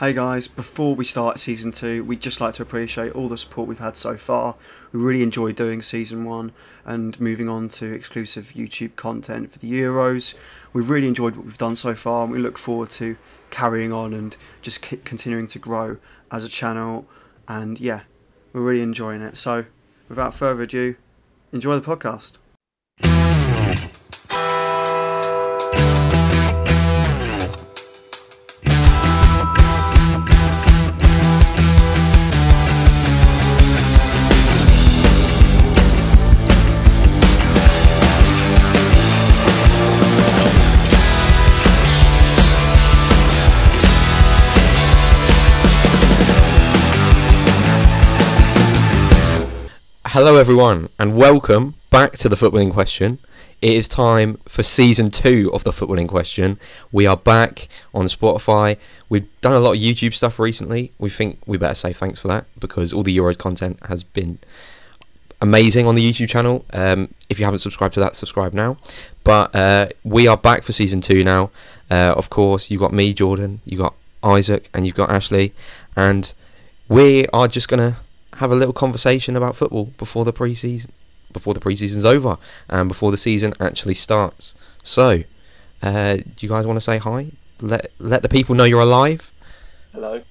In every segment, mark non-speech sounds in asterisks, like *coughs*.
Hey guys, before we start season two, we'd just like to appreciate all the support we've had so far. We really enjoyed doing season one and moving on to exclusive YouTube content for the Euros. We've really enjoyed what we've done so far and we look forward to carrying on and just continuing to grow as a channel. And yeah, we're really enjoying it. So, without further ado, enjoy the podcast. Hello, everyone, and welcome back to the Footballing Question. It is time for season two of the Footballing Question. We are back on Spotify. We've done a lot of YouTube stuff recently. We think we better say thanks for that because all the Euros content has been amazing on the YouTube channel. Um, if you haven't subscribed to that, subscribe now. But uh, we are back for season two now. Uh, of course, you've got me, Jordan, you've got Isaac, and you've got Ashley, and we are just gonna have a little conversation about football before the pre-season, before the pre-season's over, and before the season actually starts. So, uh, do you guys want to say hi? Let let the people know you're alive. Hello.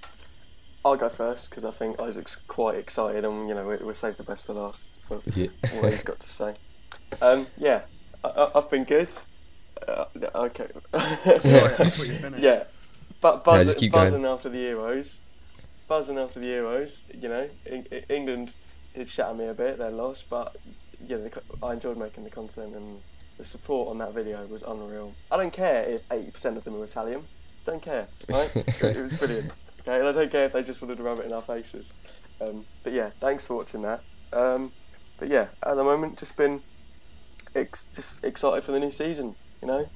I'll go first because I think Isaac's quite excited, and you know we, we'll save the best for last for *laughs* Yeah. what he's got to say. Um, yeah, I, I, I've been good. Uh, okay. Sorry, I thought you *laughs* finished. yeah, but just buzzing, keep going. buzzing after the Euros. Buzzing after the Euros. You know, Eng- Eng- England did shatter me a bit. They lost, but yeah, the, co- I enjoyed making the content and the support on that video was unreal. I don't care if eighty percent of them are Italian. Don't care, right? *laughs* it, it was brilliant. Okay, and I don't care if they just wanted to rub it in our faces. Um, but yeah, thanks for watching that. Um, but yeah, at the moment, just been ex- just excited for the new season. You know,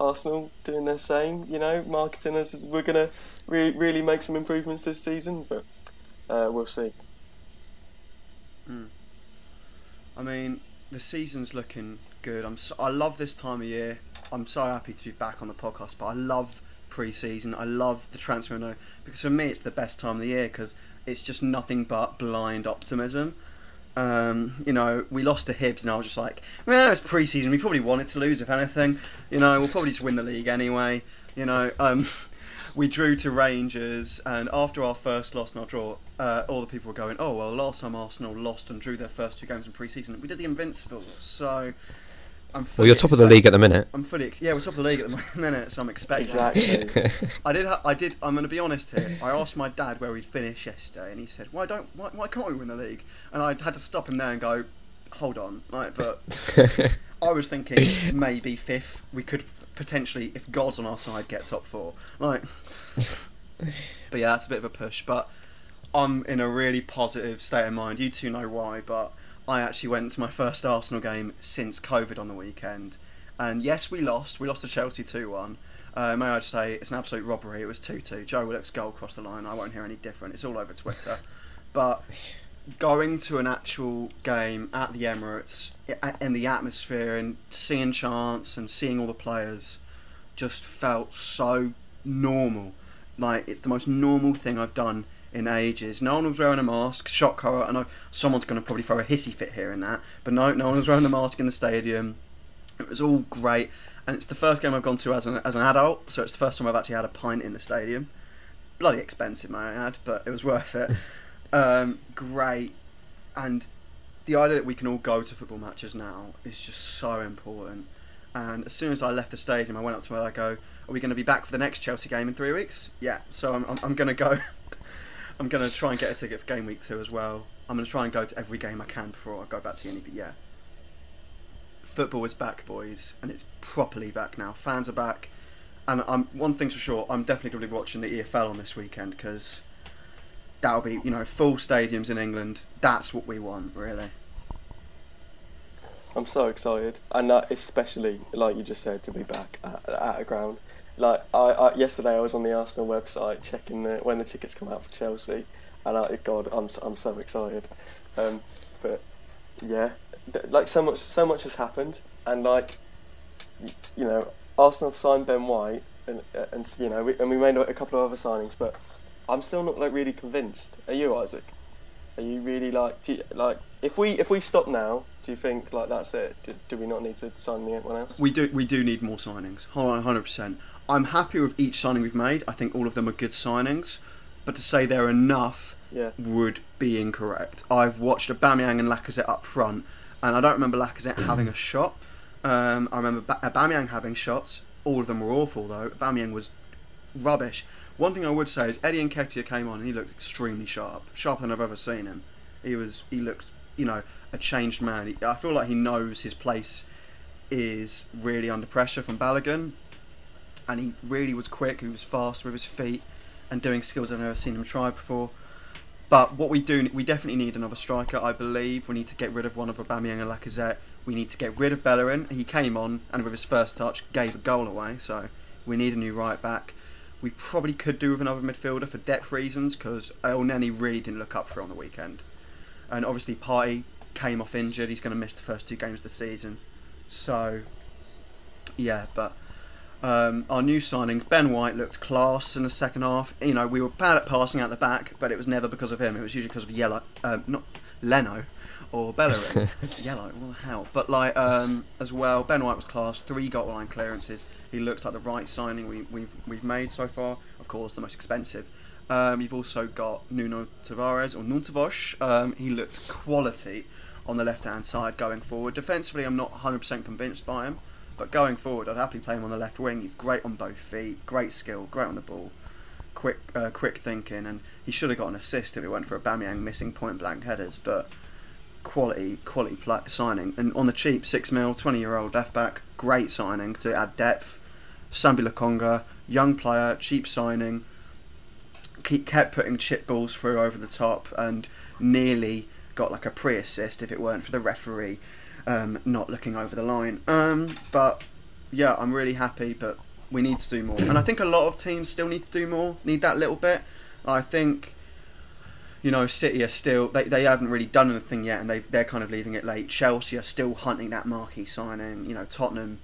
Arsenal doing their same. You know, marketing us. We're gonna re- really make some improvements this season, but uh, we'll see. I mean, the season's looking good. I'm so, I love this time of year. I'm so happy to be back on the podcast, but I love pre-season. I love the transfer window because for me it's the best time of the year because it's just nothing but blind optimism. Um, you know, we lost to Hibs, and I was just like, well, it's pre-season. We probably wanted to lose, if anything. You know, we'll probably just win the league anyway. You know, um, *laughs* we drew to Rangers, and after our first loss and our draw, uh, all the people were going, "Oh well, last time Arsenal lost and drew their first two games in pre-season, we did the Invincibles." So, I'm. Well, fully you're top of the league at the minute. I'm fully. Ex- yeah, we're top of the league at the *laughs* minute, so I'm expecting. Exactly. *laughs* I did. Ha- I did. I'm going to be honest here. I asked my dad where we'd finish yesterday, and he said, "Why don't? Why, why can't we win the league?" And I had to stop him there and go, "Hold on, like, but *laughs* I was thinking maybe fifth. We could potentially, if God's on our side, get top four. Like, but yeah, that's a bit of a push. But I'm in a really positive state of mind. You two know why, but I actually went to my first Arsenal game since COVID on the weekend, and yes, we lost. We lost to Chelsea two one. Uh, may I just say it's an absolute robbery. It was two two. Joe Willock's goal crossed the line. I won't hear any different. It's all over Twitter. But going to an actual game at the Emirates in the atmosphere and seeing chants and seeing all the players just felt so normal. Like it's the most normal thing I've done in ages. No one was wearing a mask. Shock horror. I know someone's going to probably throw a hissy fit here and that, but no, no one was wearing a mask in the stadium. It was all great, and it's the first game I've gone to as an as an adult. So it's the first time I've actually had a pint in the stadium. Bloody expensive, may I add, but it was worth it. *laughs* um, great, and the idea that we can all go to football matches now is just so important. And as soon as I left the stadium, I went up to her. I go, "Are we going to be back for the next Chelsea game in three weeks?" Yeah. So I'm, I'm, I'm going to go. *laughs* I'm going to try and get a ticket for game week two as well. I'm going to try and go to every game I can before I go back to uni. But yeah, football is back, boys, and it's properly back now. Fans are back, and I'm one thing's for sure. I'm definitely going to be watching the EFL on this weekend because that'll be you know full stadiums in England. That's what we want, really. I'm so excited, and uh, especially like you just said to be back at, at a ground. Like I, I yesterday, I was on the Arsenal website checking the, when the tickets come out for Chelsea, and I, God, I'm I'm so excited. Um, but yeah, like so much so much has happened, and like you know, Arsenal have signed Ben White, and uh, and you know, we, and we made a couple of other signings, but I'm still not like really convinced. Are you, Isaac? Are you really like you, like if we if we stop now? Do you think like that's it? Do, do we not need to sign anyone else? We do we do need more signings. Hundred percent. I'm happy with each signing we've made. I think all of them are good signings, but to say they're enough Yeah. would be incorrect. I've watched Aubameyang and Lacazette up front, and I don't remember Lacazette *clears throat* having a shot. Um, I remember ba- Aubameyang having shots. All of them were awful though. Aubameyang was rubbish. One thing I would say is Eddie Nketiah came on and he looked extremely sharp, sharper than I've ever seen him. He was he looked you know a changed man. He, I feel like he knows his place is really under pressure from Balogun, and he really was quick. He was fast with his feet and doing skills I've never seen him try before. But what we do, we definitely need another striker. I believe we need to get rid of one of Aubameyang and Lacazette. We need to get rid of Bellerin. He came on and with his first touch gave a goal away. So we need a new right back. We probably could do with another midfielder for depth reasons because Elneny really didn't look up for it on the weekend. And obviously Partey came off injured. He's going to miss the first two games of the season. So yeah, but um, our new signings, Ben White looked class in the second half. You know, we were bad at passing out the back, but it was never because of him. It was usually because of Yellow, um, not Leno or Bellerin. *laughs* Yellow, what the hell? But like um, as well, Ben White was class. Three goal line clearances. He looks like the right signing we, we've we've made so far. Of course, the most expensive. Um, you've also got Nuno Tavares or Nuntavosh. Um, he looked quality on the left hand side going forward. Defensively, I'm not 100% convinced by him. But going forward, I'd happily play him on the left wing. He's great on both feet, great skill, great on the ball, quick, uh, quick thinking, and he should have got an assist if it went for Aubameyang missing point blank headers. But quality, quality pla signing, and on the cheap, six mil, twenty year old left back, great signing to add depth. Sambi Lokonga, young player, cheap signing. Keep, kept putting chip balls through over the top and nearly got like a pre assist if it weren't for the referee um, not looking over the line. Um, but yeah, I'm really happy, but we need to do more. And I think a lot of teams still need to do more, need that little bit. I think, you know, City are still, they, they haven't really done anything yet and they've, they're kind of leaving it late. Chelsea are still hunting that marquee signing. You know, Tottenham,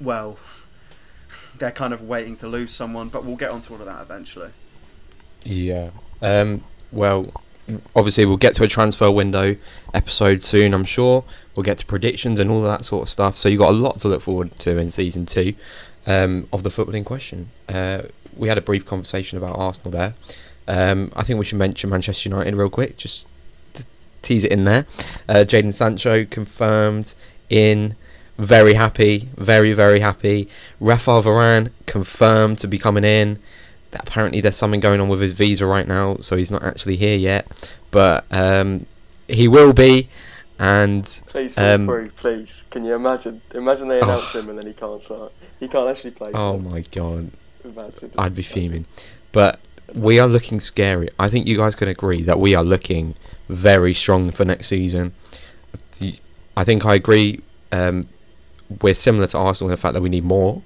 well, *laughs* they're kind of waiting to lose someone, but we'll get onto all of that eventually. Yeah. Um, well, obviously we'll get to a transfer window episode soon. I'm sure we'll get to predictions and all that sort of stuff. So you've got a lot to look forward to in season two um, of the Footballing Question. Uh, we had a brief conversation about Arsenal there. Um, I think we should mention Manchester United real quick, just to tease it in there. Uh, Jadon Sancho confirmed in. Very happy, very very happy. Rafael Varane confirmed to be coming in apparently there's something going on with his visa right now, so he's not actually here yet. But um, he will be, and Please feel Um, free, please. Can you imagine? Imagine they announce him and then he can't start. He can't actually play. oh my god, Imagine. I'd be fuming. But we are looking scary. I think you guys can agree that we are looking very strong for next season. I think I agree. Um, we're similar to Arsenal in the fact that we need more,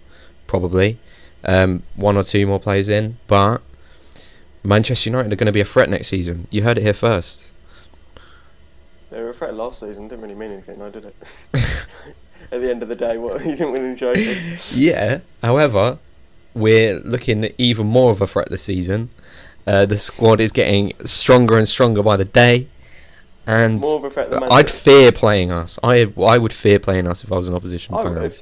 probably um, one or two more players in, but Manchester United are going to be a threat next season. You heard it here first. They were a threat last season. Didn't really mean anything, though, did it? *laughs* At the end of the day, what *laughs* he didn't win any trophies. Yeah. However, we're looking at even more of a threat this season. Uh, the squad is getting stronger and stronger by the day, and More of a threat than Man I'd fear playing us. I I would fear playing us if I was an opposition I fan. would.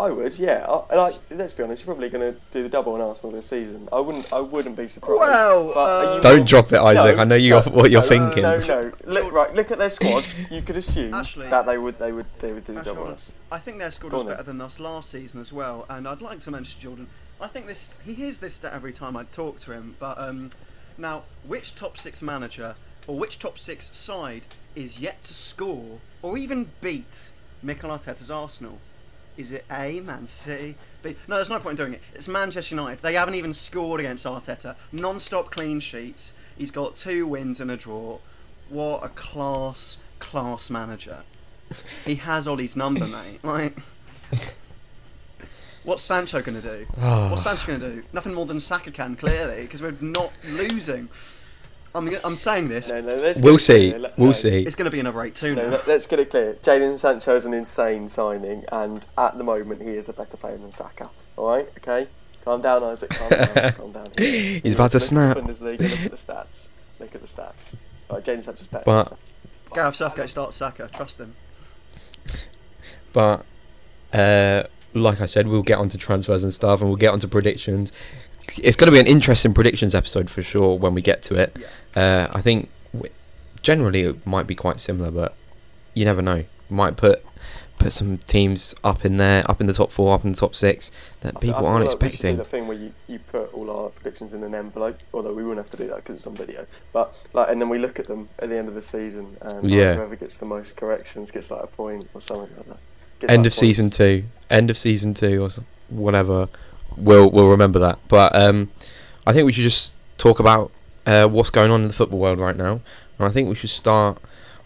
I would, yeah. I, like, let's be honest, you're probably going to do the double on Arsenal this season. I wouldn't. I wouldn't be surprised. Well, but uh, you Don't drop it, Isaac. I know you no, what you're no, thinking. No, no. Look, right. Look at their squad. You could assume Actually- that they would. They would. They would do the Actually, double on us. I think their squad Go was on then. better than us last season as well, and I'd like to mention Jordan. I think this he hears this stat every time I talk to him. But um, now, which top six manager or which top six side is yet to score or even beat Mikel Arteta's Arsenal? Is it A, Man City? B? No, there's no point in doing it. It's Manchester United. They haven't even scored against Arteta. Non-stop clean sheets. He's got two wins and a draw. What a class, class manager. He has Ole's number, *laughs* mate. Like, what's Sancho gonna do? Oh. What's Sancho gonna do? Nothing more than Saka can, clearly, because we're not losing. I'm, I'm saying this. No, no. Let's We'll see. clear. We'll no. see. It's gonna be another eight-two No, now. let- let's get it clear. Jadon Sancho is an insane signing, and at the moment he is a better player than Saka. All right, okay. Calm down, Isaac. Calm down. *laughs* Calm down. He's about to snap. Bundesliga, look at the stats. Look at the stats. Right, James Hatcher's better. But- Gareth Southgate starts Saka. Trust him. But uh, like I said, we'll get onto transfers and stuff, and we'll get onto predictions. It's going to be an interesting predictions episode for sure when we get to it. Uh, I think w- generally it might be quite similar, but you never know. Might put put some teams up in there, up in the top four, up in the top six that I people aren't like expecting. the thing where you, you put all our predictions in an envelope, although we wouldn't have to do that because it's on video. But like, and then we look at them at the end of the season, and like, Yeah. whoever gets the most corrections gets like a point or something like that. Gets, End like, of season two, end of season two, or whatever. We'll we'll remember that. But um, I think we should just talk about uh, what's going on in the football world right now, and I think we should start.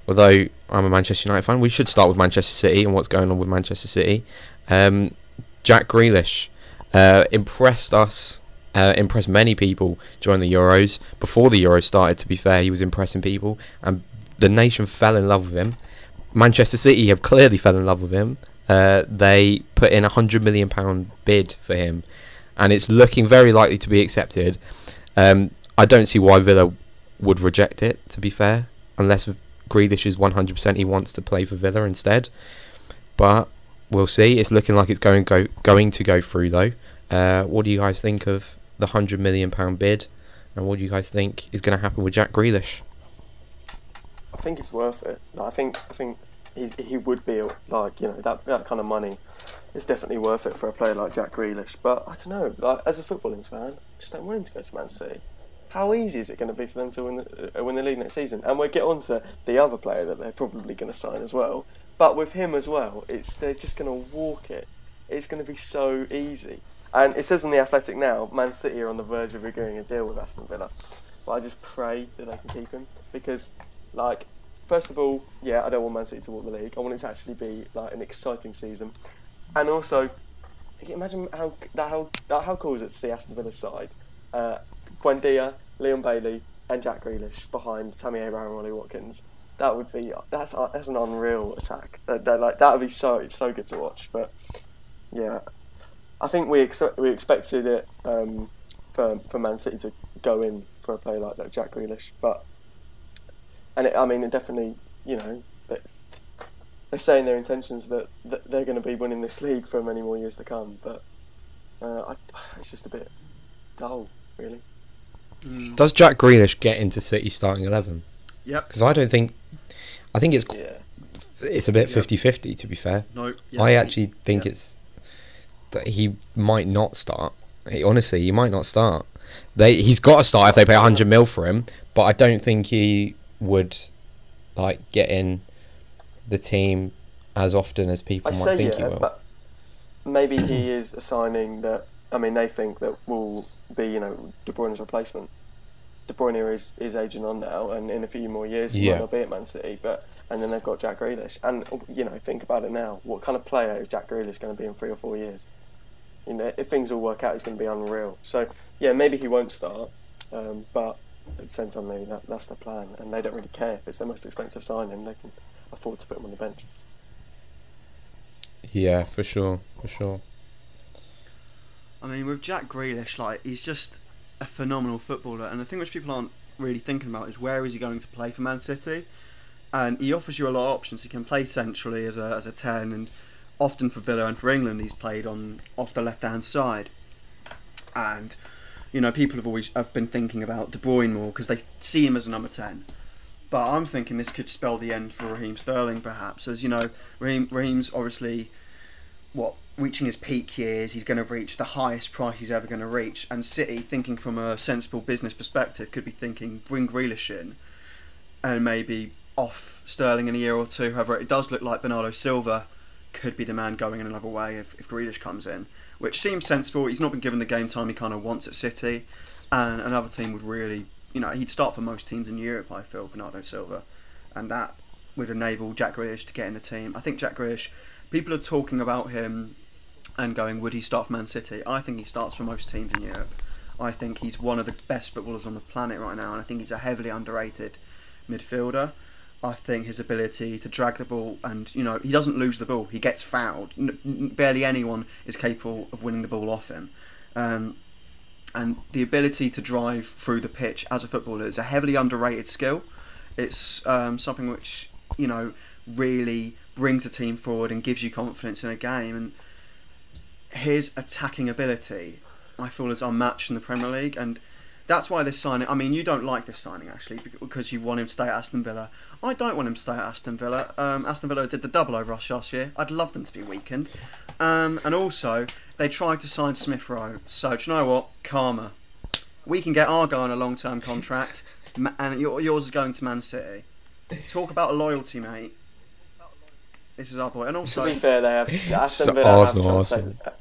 Although I'm a Manchester United fan, we should start with Manchester City and what's going on with Manchester City. Um, Jack Grealish uh, impressed us, uh, impressed many people during the Euros. Before the Euros started, to be fair, he was impressing people, and the nation fell in love with him. Manchester City have clearly fell in love with him. Uh, they put in a hundred million pound bid for him, and it's looking very likely to be accepted. Um, I don't see why Villa would reject it. To be fair, unless Grealish is one hundred percent he wants to play for Villa instead. But we'll see. It's looking like it's going go going to go through though. Uh, what do you guys think of the hundred million pound bid, and what do you guys think is going to happen with Jack Grealish? I think it's worth it. Like, I think I think he's, he would be like you know that that kind of money is definitely worth it for a player like Jack Grealish. But I don't know. Like as a footballing fan, I just don't want him to go to Man City. How easy is it going to be for them to win the, uh, win the league next season? And we'll get on to the other player that they're probably going to sign as well. But with him as well, it's they're just going to walk it. It's going to be so easy. And it says on the Athletic now, Man City are on the verge of agreeing a deal with Aston Villa. But I just pray that they can keep him because, like, first of all, yeah, I don't want Man City to win the league. I want it to actually be like an exciting season, and also, imagine how how how cool is it to see Aston Villa side, uh, Buendia, Leon Bailey, and Jack Grealish behind Tammy Abraham and Ollie Watkins. That would be that's that's an unreal attack. That, that like that would be so so good to watch. But yeah, I think we ex- we expected it um, for for Man City to go in for a player like that, Jack Grealish, but and it, I mean, it definitely, you know, they- they're saying their intentions that, that they're going to be winning this league for many more years to come. But uh, I, it's just a bit dull, really. Mm. Does Jack Grealish get into City starting eleven? Yep. Because I don't think. I think it's Yeah, it's a bit Yep. 50-50 to be fair. No. yeah, I actually think yeah. it's that he might not start. He, honestly, he might not start. They he's got to start if they pay hundred mil for him, but I don't think he would like get in the team as often as people I might think he will. but maybe he is a signing that I mean they think that will be you know De Bruyne's replacement. De Bruyne is, is aging on now, and in a few more years he Yeah. might not be at Man City. But and then they've got Jack Grealish, and you know think about it now. What kind of player is Jack Grealish going to be in three or four years? You know, if things all work out, he's going to be unreal. So yeah, maybe he won't start, um, but at the same time, maybe that, that's the plan, and they don't really care if it's their most expensive signing. They can afford to put him on the bench. Yeah, for sure, for sure. I mean, with Jack Grealish, like he's just a phenomenal footballer, and the thing which people aren't really thinking about is where is he going to play for Man City? And he offers you a lot of options. He can play centrally as a as a ten, and often for Villa and for England, he's played on off the left hand side. And you know, people have always have been thinking about De Bruyne more because they see him as a number ten. But I'm thinking this could spell the end for Raheem Sterling, perhaps. As you know, Raheem, Raheem's obviously what reaching his peak years, he's going to reach the highest price he's ever going to reach. And City, thinking from a sensible business perspective, could be thinking bring Grealish in, and maybe off Sterling in a year or two. However, it does look like Bernardo Silva could be the man going in another way if, if Grealish comes in, which seems sensible. He's not been given the game time he kind of wants at City, and another team would really, you know, he'd start for most teams in Europe. I feel Bernardo Silva, and that would enable Jack Grealish to get in the team. I think Jack Grealish. People are talking about him and going, would he start for Man City? I think he starts for most teams in Europe. I think he's one of the best footballers on the planet right now, and I think he's a heavily underrated midfielder. I think his ability to drag the ball and you know he doesn't lose the ball. He gets fouled. N- barely anyone is capable of winning the ball off him. Um, and the ability to drive through the pitch as a footballer is a heavily underrated skill. It's um, something which you know really brings a team forward and gives you confidence in a game. And his attacking ability, I feel, is unmatched in the Premier League, and that's why this signing. I mean, you don't like this signing actually because you want him to stay at Aston Villa. I don't want him to stay at Aston Villa. Um, Aston Villa did the double over us last year. I'd love them to be weakened. Um, and also, they tried to sign Smith Rowe. So, do you know what? Karma. We can get our guy on a long term contract, and yours is going to Man City. Talk about loyalty, mate. This is our boy. And also, to be fair, they have *laughs* Aston Villa Arsenal, have Arsenal. Take,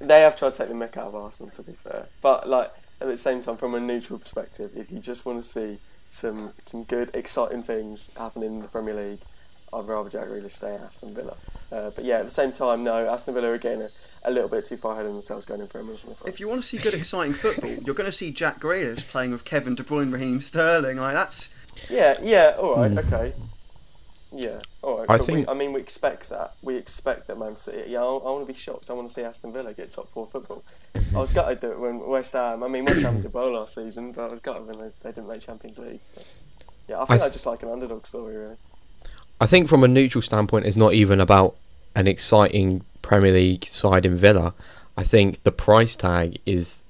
they have tried to take the mick out of Arsenal. To be fair, but like at the same time, from a neutral perspective, if you just want to see some some good, exciting things happening in the Premier League, I'd rather Jack Grealish stay at Aston Villa. Uh, but yeah, at the same time, no, Aston Villa are getting a, a little bit too far ahead of themselves going in for Smith. If you want to see good, exciting football, you're going to see Jack Grealish playing with Kevin De Bruyne, Raheem Sterling. Like that's. Yeah, yeah, all right, mm. okay. Yeah, I think. We, I mean, we expect that. We expect that Man City. Yeah, I, I want to be shocked. I want to see Aston Villa get top four football. I was gutted that when West Ham. I mean, West Ham did well last season, but I was gutted when they, they didn't make Champions League. But, yeah, I think I, I just like an underdog story, really. I think from a neutral standpoint, it's not even about an exciting Premier League side in Villa. I think the price tag is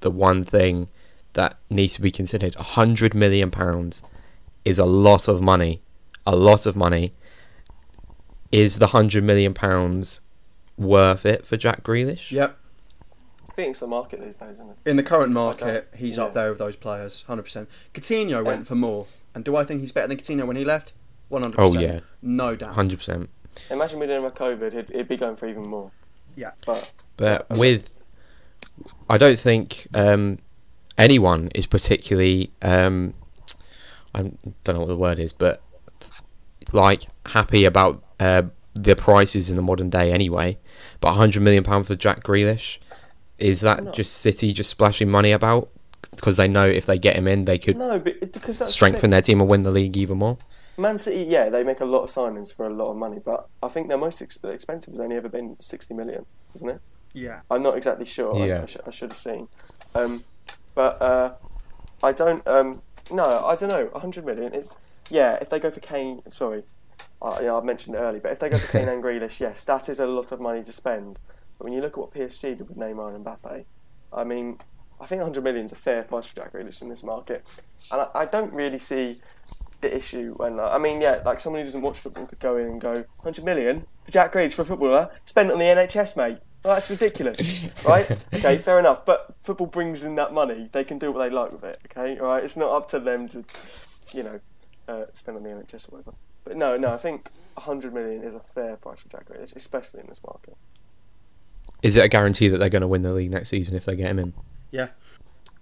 the one thing that needs to be considered. A hundred million pounds is a lot of money a lot of money. Is the hundred million pounds worth it for Jack Grealish? Yep. I think it's the market these days, isn't it? In the current market, he's yeah. up there with those players, hundred percent. Coutinho yeah. went for more, and do I think he's better than Coutinho when he left? One hundred. Oh yeah, no doubt. Hundred percent. Imagine we didn't have COVID, he'd, he'd, be going for even more. Yeah, but but with, I don't think um, anyone is particularly. Um, I don't know what the word is, but like happy about uh, the prices in the modern day anyway. But 100 million pound for Jack Grealish is that just City just splashing money about because they know if they get him in, they could no, because strengthen the their team and win the league even more. Man City, yeah, they make a lot of signings for a lot of money, but I think their most ex- expensive has only ever been 60 million, isn't it? Yeah. I'm not exactly sure. Yeah. I, I, sh- I should have seen. Um, but uh, I don't. Um, no, I don't know. 100 million. It's yeah, if they go for Kane, sorry, uh, yeah, I mentioned it earlier, but if they go for *laughs* Kane and Grealish, yes, that is a lot of money to spend. But when you look at what PSG did with Neymar and Mbappe, I mean, I think 100 million is a fair price for Jack Grealish in this market, and I, I don't really see the issue when uh, I mean, yeah, like someone who doesn't watch football could go in and go 100 million for Jack Grealish for a footballer, spend on the NHS, mate. Well, that's ridiculous, *laughs* right? Okay, fair enough. But football brings in that money; they can do what they like with it. Okay, all right. It's not up to them to, you know, uh, spend on the NHS or whatever. But no, no, I think 100 million is a fair price for Jack Grealish, especially in this market. Is it a guarantee that they're going to win the league next season if they get him in? Yeah.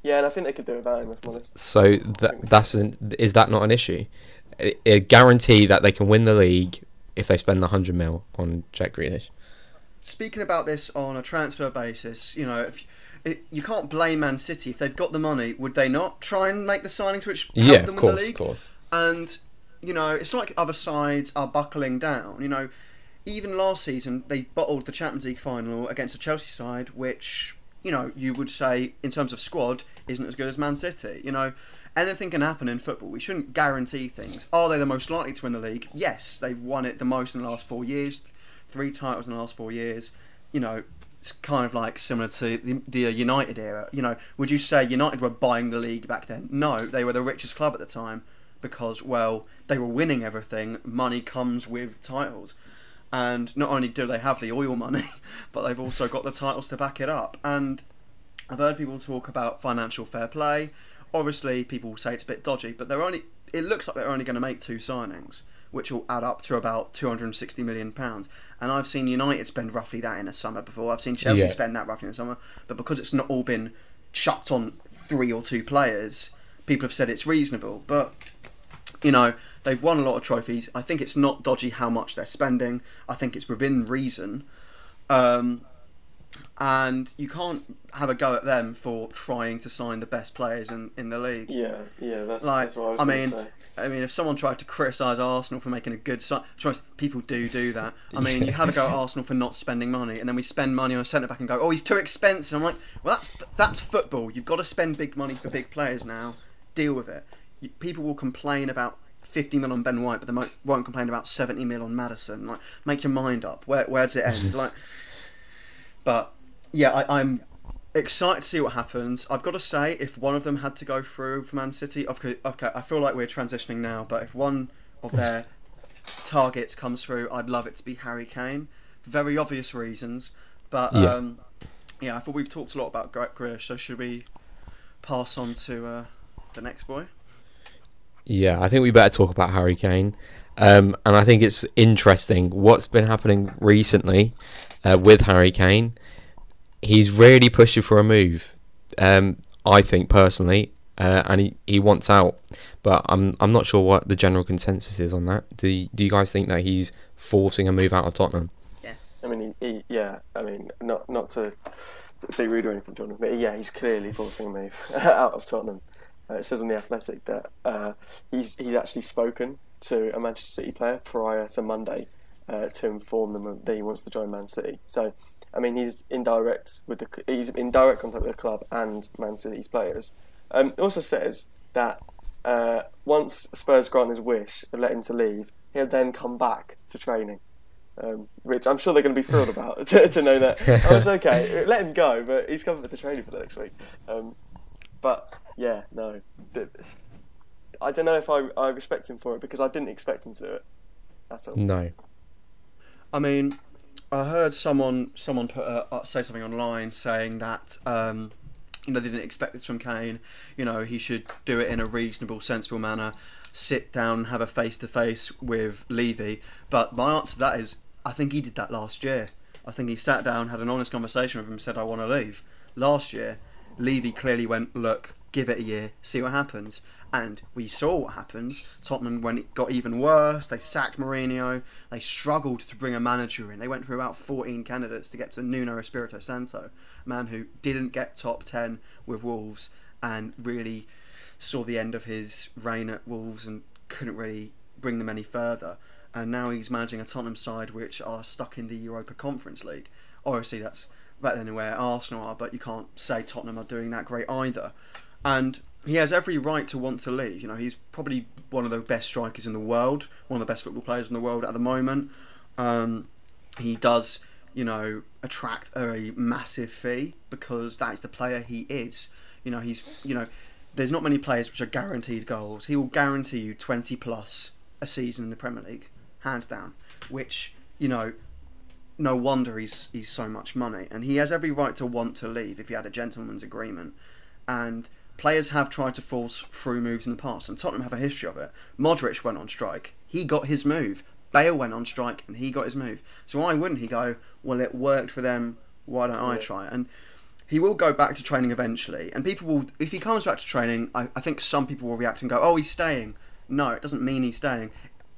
Yeah, and I think they could do it without him, if I'm honest. So that that's an, is that not an issue? A, a guarantee that they can win the league if they spend the 100 mil on Jack Grealish. Speaking about this on a transfer basis, you know, if it, you can't blame Man City if they've got the money. Would they not try and make the signings which help yeah, them win course, the league? Of course. And you know, it's not like other sides are buckling down. You know, even last season they bottled the Champions League final against a Chelsea side, which you know you would say in terms of squad isn't as good as Man City. You know, anything can happen in football. We shouldn't guarantee things. Are they the most likely to win the league? Yes, they've won it the most in the last four years, three titles in the last four years. You know, it's kind of like similar to the, the uh, United era. You know, would you say United were buying the league back then? No, they were the richest club at the time because well they were winning everything. Money comes with titles, and not only do they have the oil money, *laughs* but they've also got the titles to back it up. And I've heard people talk about financial fair play. Obviously, people will say it's a bit dodgy, but they're only. It looks like they're only going to make two signings, which will add up to about 260 million pounds. And I've seen United spend roughly that in a summer before. I've seen Chelsea yeah. spend that roughly in a summer, but because it's not all been chucked on three or two players, people have said it's reasonable. But you know, they've won a lot of trophies. I think it's not dodgy how much they're spending. I think it's within reason. Um, and you can't have a go at them for trying to sign the best players in, in the league. Yeah, yeah, that's, Like, that's what I was I mean, to say. I mean, if someone tried to criticise Arsenal for making a good sign, people do do that. I mean, you have a go at Arsenal for not spending money, and then we spend money on a centre back and go, "Oh, he's too expensive." I'm like, "Well, that's that's football. You've got to spend big money for big players now. Deal with it." People will complain about 50 mil on Ben White, but they won't, won't complain about 70 mil on Maddison. Like, make your mind up. Where where does it end? *laughs* like, but yeah, I, I'm excited to see what happens. I've got to say, if one of them had to go through for Man City, okay, okay, I feel like we're transitioning now, but if one of *laughs* their targets comes through, I'd love it to be Harry Kane, for very obvious reasons. But Yeah. um, yeah, I thought we've talked a lot about Gre- Grealish, so should we pass on to uh, the next boy? Yeah, I think we better talk about Harry Kane. Um, and I think it's interesting what's been happening recently uh, with Harry Kane. He's really pushing for a move. Um, I think personally, uh, and he, he wants out. But I'm I'm not sure what the general consensus is on that. Do you, do you guys think that he's forcing a move out of Tottenham? Yeah, I mean, he, he, yeah. I mean, not not to be rude or anything, Jordan, but yeah, he's clearly forcing a move *laughs* out of Tottenham. Uh, it says on the Athletic that uh, he's he's actually spoken to a Manchester City player prior to Monday uh, to inform them that he wants to join Man City. So, I mean, he's in direct with the he's in direct contact with the club and Man City's players. Um, it also says that uh, once Spurs grant his wish and let him to leave, he'll then come back to training um, which I'm sure they're going to be thrilled *laughs* about *laughs* to, to know that oh, it's okay, let him go, but he's coming to training for the next week. Um, but yeah, no, I don't know if I, I respect him for it because I didn't expect him to do it at all. No. I mean, I heard someone someone put a, uh, say something online saying that um, you know they didn't expect this from Kane. You know he should do it in a reasonable, sensible manner. Sit down, have a face to face with Levy. But my answer to that is, I think he did that last year. I think he sat down, had an honest conversation with him, said, "I want to leave." Last year, Levy clearly went, "Look, give it a year, see what happens." And we saw what happens. Tottenham, when it got even worse, they sacked Mourinho. They struggled to bring a manager in. They went through about 14 candidates to get to Nuno Espirito Santo, a man who didn't get top 10 with Wolves and really saw the end of his reign at Wolves and couldn't really bring them any further. And now he's managing a Tottenham side which are stuck in the Europa Conference League. Obviously, that's better than where Arsenal are, but you can't say Tottenham are doing that great either. And he has every right to want to leave. You know, he's probably one of the best strikers in the world, one of the best football players in the world at the moment. Um, he does, you know, attract a massive fee because that is the player he is. You know, he's, you know, there's not many players which are guaranteed goals. He will guarantee you 20 plus a season in the Premier League, hands down. Which, you know, no wonder he's he's so much money, and he has every right to want to leave if he had a gentleman's agreement. And players have tried to force through moves in the past, and Tottenham have a history of it. Modric went on strike, he got his move. Bale went on strike, and he got his move. So why wouldn't he go? Well, it worked for them. Why don't I try? And he will go back to training eventually, and people will. If he comes back to training, I, I think some people will react and go, "Oh, he's staying." No, it doesn't mean he's staying.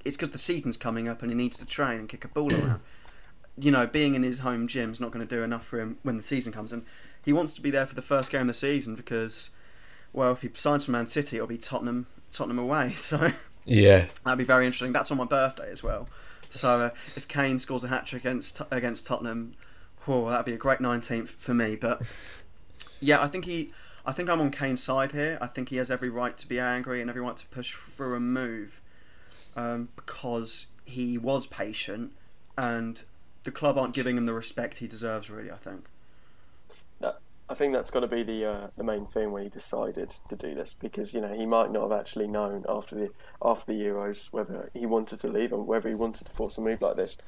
It's because the season's coming up and he needs to train and kick a ball around. *clears throat* You know, being in his home gym's not going to do enough for him when the season comes, and he wants to be there for the first game of the season because, well, if he signs for Man City, it'll be Tottenham, Tottenham away. *laughs* So Yeah. that'd be very interesting. That's on my birthday as well. So uh, if Kane scores a hat trick against against Tottenham, oh, that'd be a great nineteenth for me. But yeah, I think he, I think I'm on Kane's side here. I think he has every right to be angry and every right to push through a move, um, because he was patient, and the club aren't giving him the respect he deserves. Really, I think. I think that's got to be the uh, the main thing when he decided to do this because you know he might not have actually known after the after the Euros whether he wanted to leave or whether he wanted to force a move like this.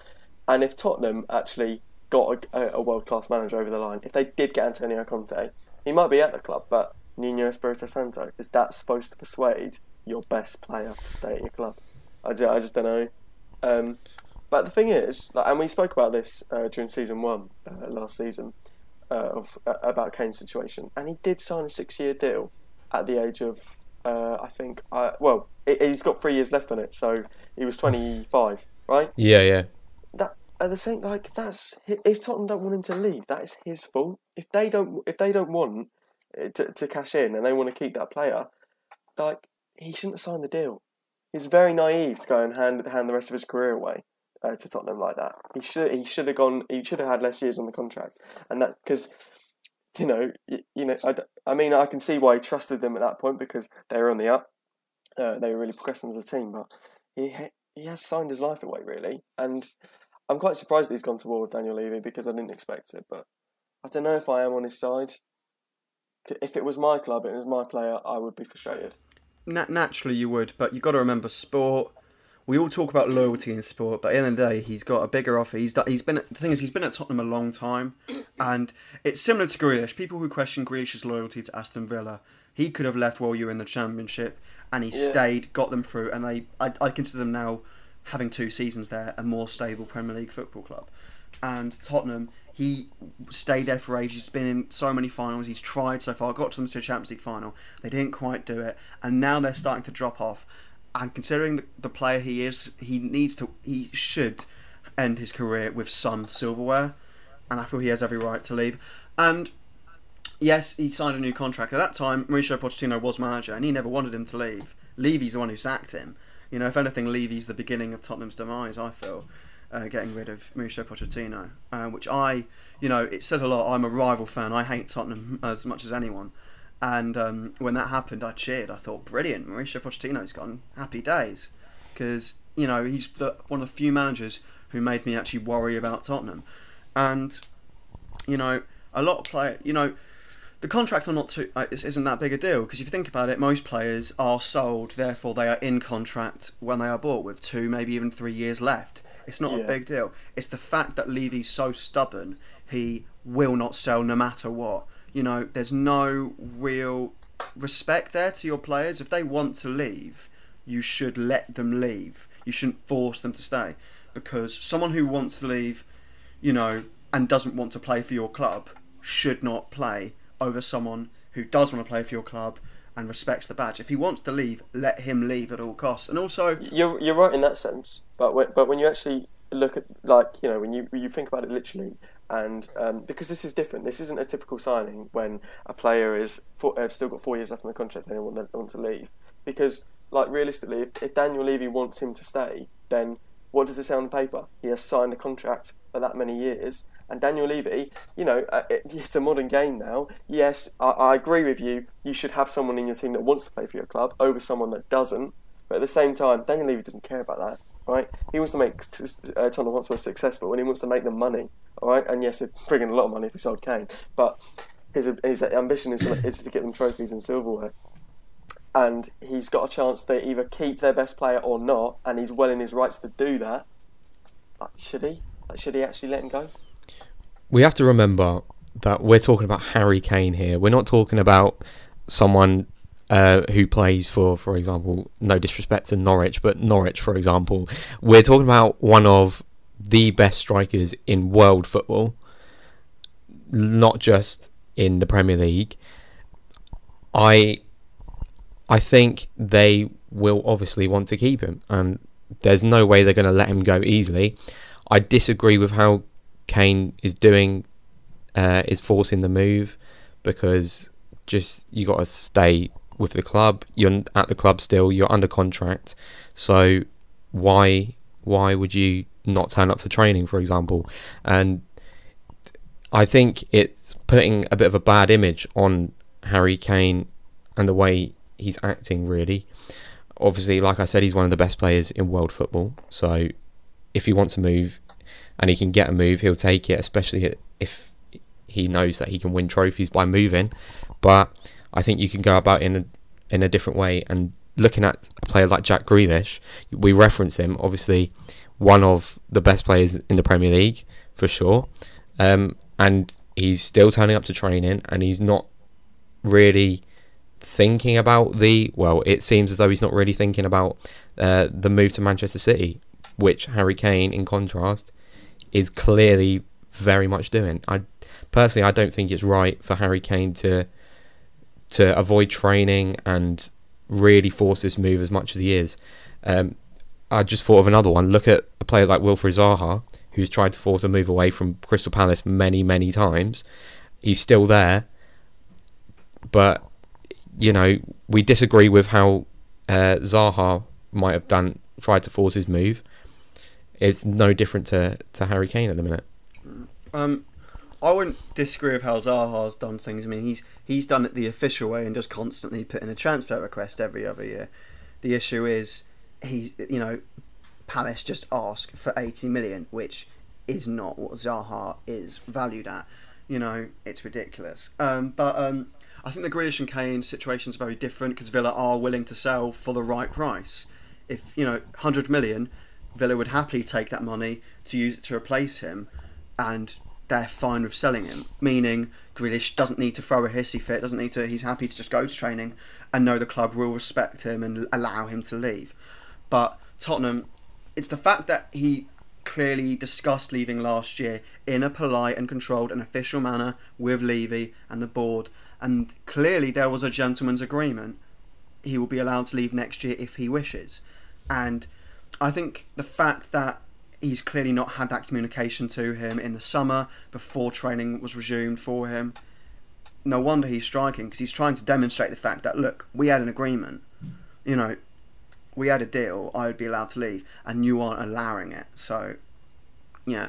And if Tottenham actually got a, a world class manager over the line, if they did get Antonio Conte, he might be at the club. But Nuno Espirito Santo is that supposed to persuade your best player to stay at your club? I just, I just don't know. Um, but the thing is, like, and we spoke about this uh, during season one uh, last season uh, of uh, about Kane's situation, and he did sign a six-year deal at the age of uh, I think uh, well he- he's got three years left on it, so he was twenty-five, *sighs* right? Yeah, yeah. That at the same, like that's if Tottenham don't want him to leave, that is his fault. If they don't, if they don't want to, to cash in and they want to keep that player, like he shouldn't have signed the deal. He's very naive to go and hand hand the rest of his career away uh, to Tottenham like that. He should he should have gone. He should have had less years on the contract, and that because you know you, you know I, I mean I can see why he trusted them at that point because they were on the up. Uh, they were really progressing as a team, but he he has signed his life away really, and I'm quite surprised that he's gone to war with Daniel Levy because I didn't expect it, but I don't know if I am on his side. If it was my club, and it was my player, I would be frustrated. Na- naturally, you would, but you've got to remember sport. We all talk about loyalty in sport, but at the end of the day, he's got a bigger offer. He's he's been the thing is he's been at Tottenham a long time, *coughs* and it's similar to Grealish. People who question Grealish's loyalty to Aston Villa, he could have left while you were in the Championship, and he Yeah. stayed, got them through, and they I I consider them now having two seasons there, a more stable Premier League football club. And Tottenham, he stayed there for ages. He's been in so many finals. He's tried so far. Got to them to a Champions League final. They didn't quite do it, and now they're starting to drop off. And considering the, the player he is, he needs to. He should end his career with some silverware, and I feel he has every right to leave. And yes, he signed a new contract. At that time, Mauricio Pochettino was manager, and he never wanted him to leave. Levy's the one who sacked him. You know, if anything, Levy's the beginning of Tottenham's demise. I feel, uh, getting rid of Mauricio Pochettino, uh, which I, you know, it says a lot. I'm a rival fan. I hate Tottenham as much as anyone. And um, when that happened, I cheered. I thought, brilliant, Mauricio Pochettino's gone. Happy days, because you know he's the, one of the few managers who made me actually worry about Tottenham. And you know, a lot of play. You know, the contract are not too uh, is- isn't that big a deal because if you think about it, most players are sold, therefore they are in contract when they are bought with two, maybe even three years left. It's not a big deal. It's the fact that Levy's so stubborn; he will not sell no matter what. You know, there's no real respect there to your players. If they want to leave, you should let them leave. You shouldn't force them to stay because someone who wants to leave, you know, and doesn't want to play for your club should not play over someone who does want to play for your club and respects the badge. If he wants to leave, let him leave at all costs. And also, You're you're right in that sense, but when, but when you actually look at like you know when you when you think about it literally, and um, because this is different, this isn't a typical signing when a player is uh, still got four years left on the contract and they want, want to leave. Because like realistically, if, if Daniel Levy wants him to stay, then what does it say on the paper? He has signed a contract for that many years. And Daniel Levy, you know, uh, it, *laughs* it's a modern game now. Yes, I, I agree with you. You should have someone in your team that wants to play for your club over someone that doesn't. But at the same time, Daniel Levy doesn't care about that, right? He wants to make uh, Tottenham Hotspur successful, and he wants to make them money, all right? And yes, it's bringing a lot of money if he sold Kane, but his his ambition is to, is to get them trophies and silverware. And he's got a chance to either keep their best player or not, and he's well in his rights to do that. Like, should he? Like, should he actually let him go? we have to remember that we're talking about Harry Kane here. We're not talking about someone uh, who plays for, for example, no disrespect to Norwich, but Norwich, for example. We're talking about one of the best strikers in world football, not just in the Premier League. I, I think they will obviously want to keep him, and there's no way they're going to let him go easily. I disagree with how Kane is doing uh, is forcing the move because just you got to stay with the club. You're at the club still. You're under contract, so why why would you not turn up for training, for example? And I think it's putting a bit of a bad image on Harry Kane and the way he's acting. Really, obviously, like I said, he's one of the best players in world football. So if he wants to move and he can get a move, he'll take it, especially if he knows that he can win trophies by moving. But I think you can go about in a in a different way. And looking at a player like Jack Grealish, we reference him, obviously one of the best players in the Premier League for sure. Um, and he's still turning up to training, and he's not really thinking about the well. It seems as though he's not really thinking about uh, the move to Manchester City, which Harry Kane, in contrast, is clearly very much doing. I personally, I don't think it's right for Harry Kane to to avoid training and really force this move as much as he is. Um, I just thought of another one. Look at a player like Wilfried Zaha, who's tried to force a move away from Crystal Palace many, many times. He's still there, but you know we disagree with how uh, Zaha might have done tried to force his move. It's no different to, to Harry Kane at the minute. Um, I wouldn't disagree with how Zaha's done things. I mean, he's he's done it the official way and just constantly put in a transfer request every other year. The issue is he, you know, Palace just ask for 80 million, which is not what Zaha is valued at. You know, it's ridiculous. Um, but um, I think the Grealish and Kane situation is very different because Villa are willing to sell for the right price. If you know, 100 million, Villa would happily take that money to use it to replace him, and they're fine with selling him. Meaning, Grealish doesn't need to throw a hissy fit, doesn't need to. He's happy to just go to training and know the club will respect him and allow him to leave. But Tottenham, it's the fact that he clearly discussed leaving last year in a polite and controlled and official manner with Levy and the board, and clearly there was a gentleman's agreement. He will be allowed to leave next year if he wishes, and I think the fact that he's clearly not had that communication to him in the summer before training was resumed for him. No wonder he's striking because he's trying to demonstrate the fact that look, we had an agreement. You know, we had a deal. I would be allowed to leave, and you aren't allowing it. So, yeah.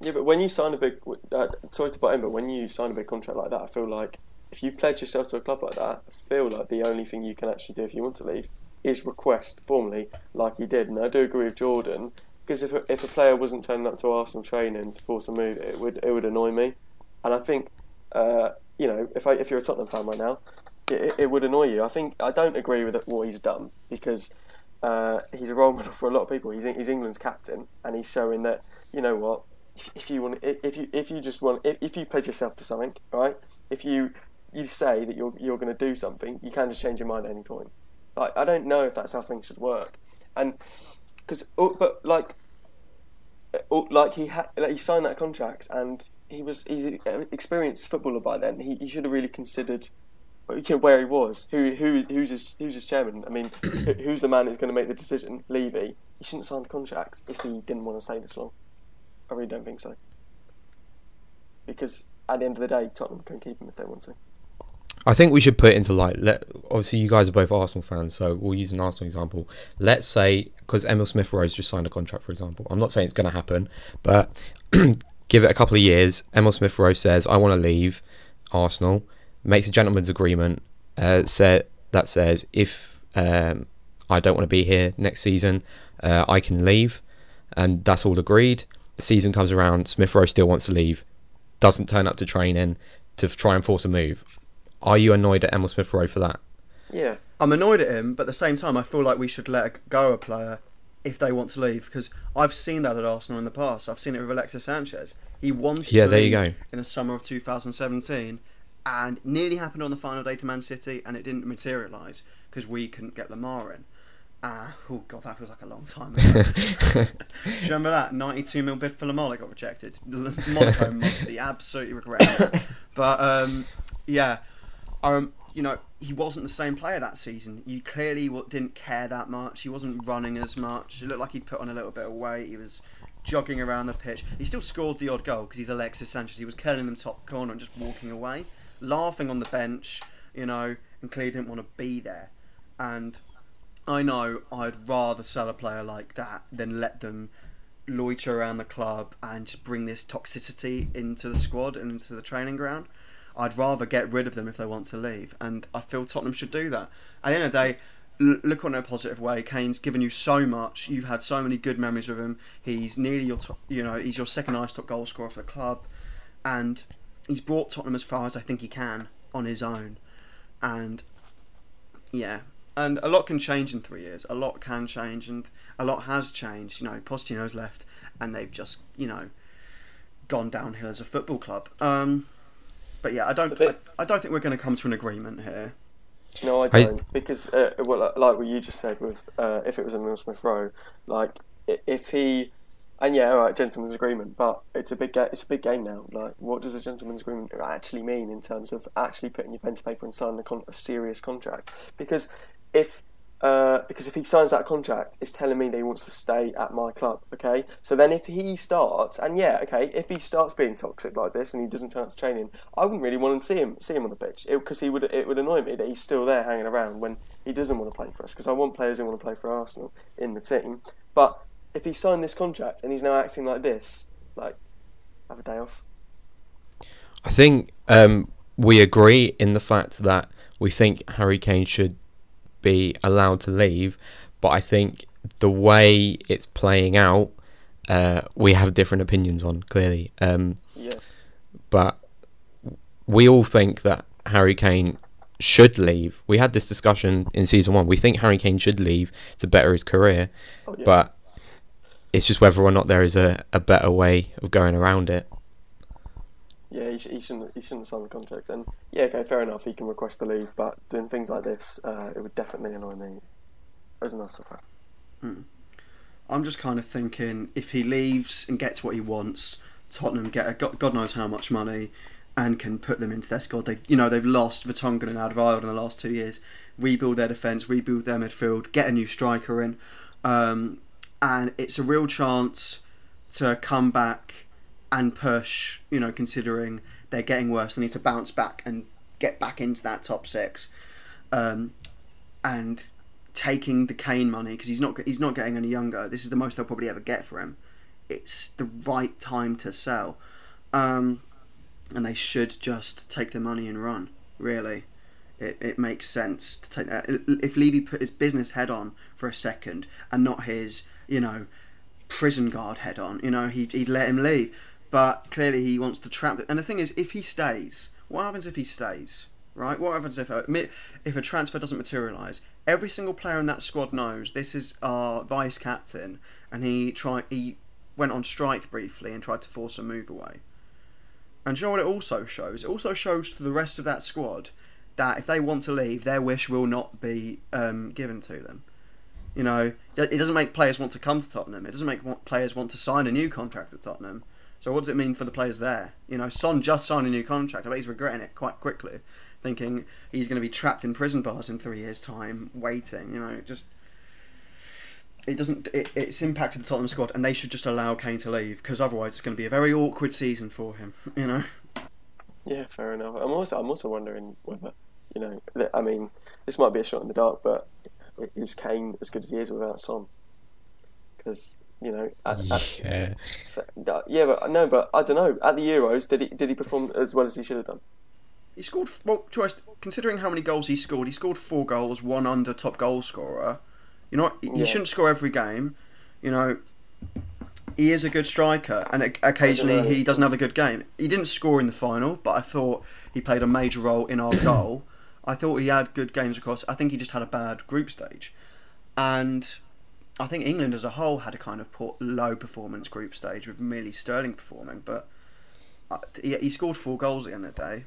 Yeah, but when you sign a big, uh, sorry to butt in, but when you sign a big contract like that, I feel like if you pledge yourself to a club like that, I feel like the only thing you can actually do if you want to leave is request formally, like you did. And I do agree with Jordan because if a, if a player wasn't turning up to Arsenal training to force a move, it would it would annoy me. And I think, uh, you know, if I, if you're a Tottenham fan right now, it, it would annoy you. I think I don't agree with what he's done because uh, he's a role model for a lot of people. He's he's England's captain, and he's showing that you know what. If, if you want, if you if you just want, if, if you pledge yourself to something, right? If you you say that you're you're going to do something, you can just change your mind at any point. Like I don't know if that's how things should work, and because oh, but like uh, oh, like he had like he signed that contract and he was he's an experienced footballer by then. He, he should have really considered you know, where he was. Who who who's his who's his chairman? I mean, *clears throat* who's the man who's going to make the decision? Levy. He shouldn't sign the contract if he didn't want to stay this long. I really don't think so. Because at the end of the day, Tottenham can keep him if they want to. I think we should put it into light. Let obviously you guys are both Arsenal fans, so we'll use an Arsenal example. Let's say because Emil Smith Rowe just signed a contract, for example. I'm not saying it's going to happen, but *clears throat* give it a couple of years. Emil Smith Rowe says, "I want to leave Arsenal." Makes a gentleman's agreement. Uh, say, that says if um, I don't want to be here next season, uh, I can leave, and that's all agreed. The season comes around. Smith Rowe still wants to leave, doesn't turn up to training to try and force a move are you annoyed at Emil Smith Rowe for that? Yeah. I'm annoyed at him, but at the same time, I feel like we should let go a player if they want to leave because I've seen that at Arsenal in the past. I've seen it with Alexis Sanchez. He wanted yeah, to there leave you go. in the summer of 2017 and nearly happened on the final day to Man City and it didn't materialise because we couldn't get Lemar in. Ah, oh god, that feels like a long time ago. *laughs* Do you remember that 92 mil bid for Lemar got rejected? Monaco must be absolutely regretting *laughs* But um, yeah, um, you know, he wasn't the same player that season. You clearly didn't care that much. He wasn't running as much. It looked like he'd put on a little bit of weight. He was jogging around the pitch. He still scored the odd goal because he's Alexis Sanchez. He was curling them top corner and just walking away, laughing on the bench, you know, and clearly didn't want to be there. And I know I'd rather sell a player like that than let them loiter around the club and just bring this toxicity into the squad and into the training ground. I'd rather get rid of them if they want to leave, and I feel Tottenham should do that. At the end of the day, look on it in a positive way. Kane's given you so much. You've had so many good memories with him. He's nearly your top, you know, he's your second highest top goal scorer for the club, and he's brought Tottenham as far as I think he can on his own. And yeah, and a lot can change in three years. A lot can change, and a lot has changed. You know, Pochettino's left, and they've just you know gone downhill as a football club. Um, but yeah, I don't. I, I don't think we're going to come to an agreement here. No, I don't, I, because uh, well, like what you just said with uh, if it was a Emil Smith Rowe, like if he, and yeah, all right, gentleman's agreement, but it's a big ga- it's a big game now. Like, what does a gentleman's agreement actually mean in terms of actually putting your pen to paper and signing a, con- a serious contract? Because if Uh, because if he signs that contract, it's telling me that he wants to stay at my club. Okay, so then if he starts, and yeah, okay, if he starts being toxic like this and he doesn't turn up to training, I wouldn't really want to see him see him on the pitch because he would it would annoy me that he's still there hanging around when he doesn't want to play for us. Because I want players who want to play for Arsenal in the team. But if he signed this contract and he's now acting like this, like have a day off. I think um, we agree in the fact that we think Harry Kane should be allowed to leave, but I think the way it's playing out, uh, we have different opinions on clearly. Um, Yeah. but we all think that Harry Kane should leave. We had this discussion in season one. We think Harry Kane should leave to better his career, Oh, yeah. but it's just whether or not there is a, a better way of going around it. Yeah, he, sh- he shouldn't. He shouldn't sign the contract. And yeah, okay, fair enough. He can request to leave, but doing things like this, uh, it would definitely annoy me as an Arsenal fan. I'm just kind of thinking if he leaves and gets what he wants, Tottenham get a, God God knows how much money and can put them into their squad. They, you know, they've lost Vertonghen and Alderweireld in the last two years. Rebuild their defence, rebuild their midfield, get a new striker in, um, and it's a real chance to come back and push. You know, considering they're getting worse, they need to bounce back and get back into that top six. Um, and taking the Kane money because he's not he's not getting any younger. This is the most they'll probably ever get for him. It's the right time to sell, um, and they should just take the money and run. Really, it, it makes sense to take that. If Levy put his business head on for a second and not his you know prison guard head on, you know he'd, he'd let him leave. But clearly he wants to trap. The, and the thing is, if he stays, what happens if he stays? Right? What happens if a, if a transfer doesn't materialise? Every single player in that squad knows this is our vice captain, and he tried. He went on strike briefly and tried to force a move away. And you know what it also shows? It also shows to the rest of that squad that if they want to leave, their wish will not be um, given to them. You know, it doesn't make players want to come to Tottenham. It doesn't make players want to sign a new contract at Tottenham. So what does it mean for the players there? You know, Son just signed a new contract. I bet he's regretting it quite quickly, thinking he's going to be trapped in prison bars in three years' time, waiting. You know, just it doesn't. It, it's impacted the Tottenham squad, and they should just allow Kane to leave because otherwise it's going to be a very awkward season for him. You know. Yeah, fair enough. I'm also I'm also wondering whether you know. I mean, this might be a shot in the dark, but is Kane as good as he is without Son? Because you know, at, at, Yeah. f- uh, yeah, but no, but I don't know. At the Euros, did he did he perform as well as he should have done? He scored well. Twice, considering how many goals he scored, he scored four goals, one under top goal scorer. You know, he Yeah. shouldn't score every game. You know, he is a good striker, and occasionally he doesn't have a good game. He didn't score in the final, but I thought he played a major role in our goal. I thought he had good games across. I think he just had a bad group stage, and I think England as a whole had a kind of poor, low performance group stage with merely Sterling performing. But uh, he, he scored four goals at the end of the day.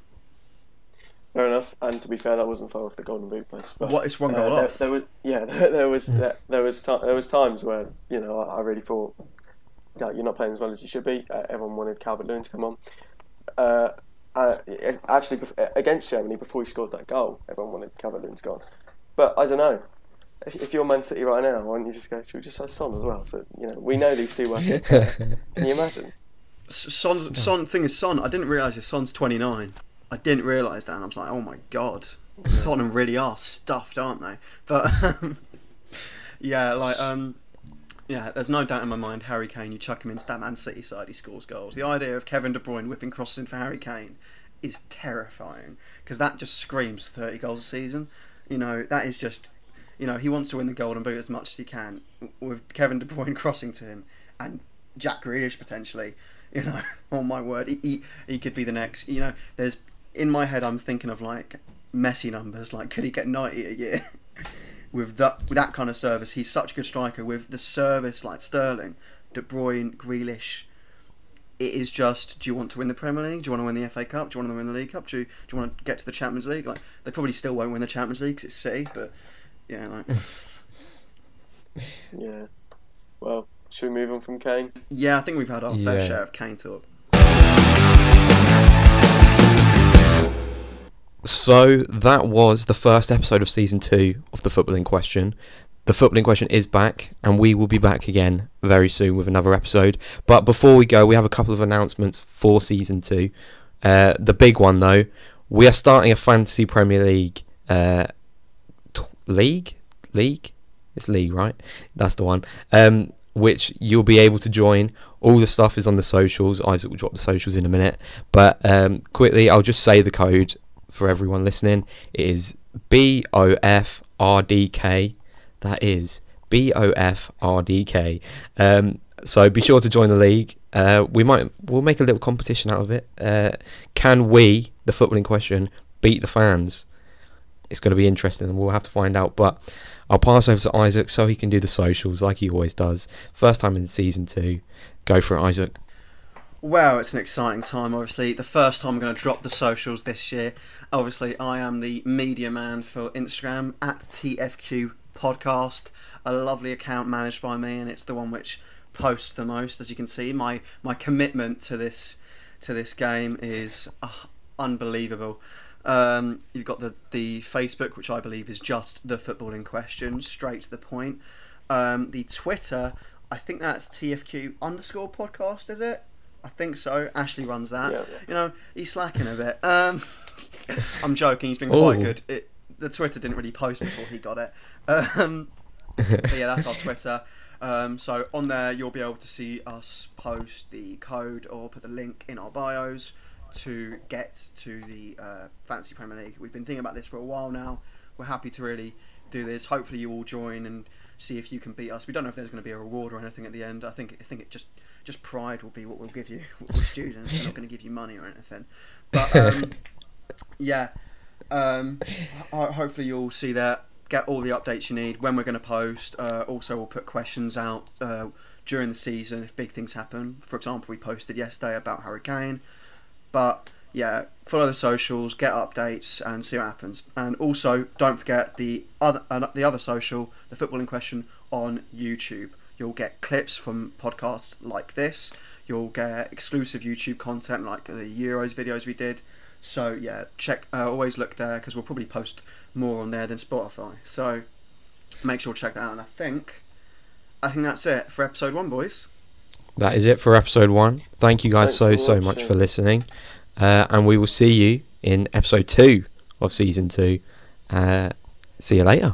Fair enough. And to be fair, that wasn't far off the Golden Boot place. But What? It's one uh, goal there, off. There was, yeah, *laughs* there, there was there, there was ti there was times where you know I, I really thought that you're not playing as well as you should be. Uh, everyone wanted Calvert Lewin to come on. Uh, uh, actually, against Germany, before he scored that goal, everyone wanted Calvert Lewin to go on. But I don't know. If, if you're Man City right now, why don't you just go? Should we just say Son as well? So you know we know these two work. *laughs* Can you imagine? S- Son's Son thing is Son. I didn't realise his Son's twenty nine. I didn't realise that. And I was like, oh my god, Tottenham really are stuffed, aren't they? But um, *laughs* yeah, like um, yeah, there's no doubt in my mind. Harry Kane, you chuck him into that Man City side, he scores goals. The idea of Kevin De Bruyne whipping crosses in for Harry Kane is terrifying because that just screams thirty goals a season. You know, that is just. You know, he wants to win the Golden Boot as much as he can with Kevin De Bruyne *laughs* crossing to him and Jack Grealish potentially. You know, *laughs* oh my word, he, he he could be the next. You know, there's in my head I'm thinking of like Messi numbers. Like, could he get ninety a year *laughs* with that with that kind of service? He's such a good striker with the service like Sterling, De Bruyne, Grealish. It is just, do you want to win the Premier League? Do you want to win the FA Cup? Do you want to win the League Cup? Do you, do you want to get to the Champions League? Like, they probably still won't win the Champions League 'cause it's City, but yeah, like, *laughs* Yeah. Well, should we move on from Kane? yeah, I think we've had our fair share of Kane talk. So that was the first episode of season two of the Footballing Question. The Footballing Question is back, and we will be back again very soon with another episode. But before we go, we have a couple of announcements for season two. Uh, the big one, though, we are starting a fantasy Premier League uh, t- league. League, it's league, right? That's the one. Um, which you'll be able to join. All the stuff is on the socials. Isaac will drop the socials in a minute. But um, quickly, I'll just say the code for everyone listening. It is B O F R D K. That is B O F R D K. Um, so be sure to join the league. Uh, we might we'll make a little competition out of it. Uh, can we, the Footballing Question, beat the fans? It's going to be interesting, and we'll have to find out. But I'll pass over to Isaac so he can do the socials like he always does. First time in season two. Go for it, Isaac. Well, it's an exciting time, obviously. The first time I'm going to drop the socials this year. Obviously, I am the media man for Instagram at TFQ Podcast, a lovely account managed by me, and it's the one which posts the most. As you can see, my my commitment to this to this game is uh, unbelievable. Um, you've got the the Facebook, which I believe is just the Footballing Question, straight to the point. Um, the Twitter, I think that's TFQ underscore podcast, is it? I think so. Ashley runs that. Yeah, yeah. You know, he's slacking a bit. Um, *laughs* I'm joking. He's been quite Ooh. good. It, the Twitter didn't really post before he got it. Um, *laughs* but yeah, that's our Twitter. Um, so on there, you'll be able to see us post the code or put the link in our bios to get to the uh, Fantasy Premier League. We've been thinking about this for a while now. We're happy to really do this. Hopefully, you all join and see if you can beat us. We don't know if there's going to be a reward or anything at the end. I think I think it just just pride will be what we'll give you. *laughs* We're students. We're not going to give you money or anything. But um, *laughs* yeah, um, ho- hopefully you'll see that. Get all the updates you need when we're going to post. Uh, also, we'll put questions out uh, during the season if big things happen. For example, we posted yesterday about Hurricane. But yeah, follow the socials, get updates, and see what happens. And also, don't forget the other uh, the other social, the Footballing Question, on YouTube. You'll get clips from podcasts like this. You'll get exclusive YouTube content like the Euros videos we did. So yeah, check. Uh, always look there because we'll probably post more on there than Spotify. So make sure to check that out. And I think, I think that's it for episode one, boys. That is it for episode one. Thank you guys Thanks so so much for listening, uh, and we will see you in episode two of season two. Uh, see you later.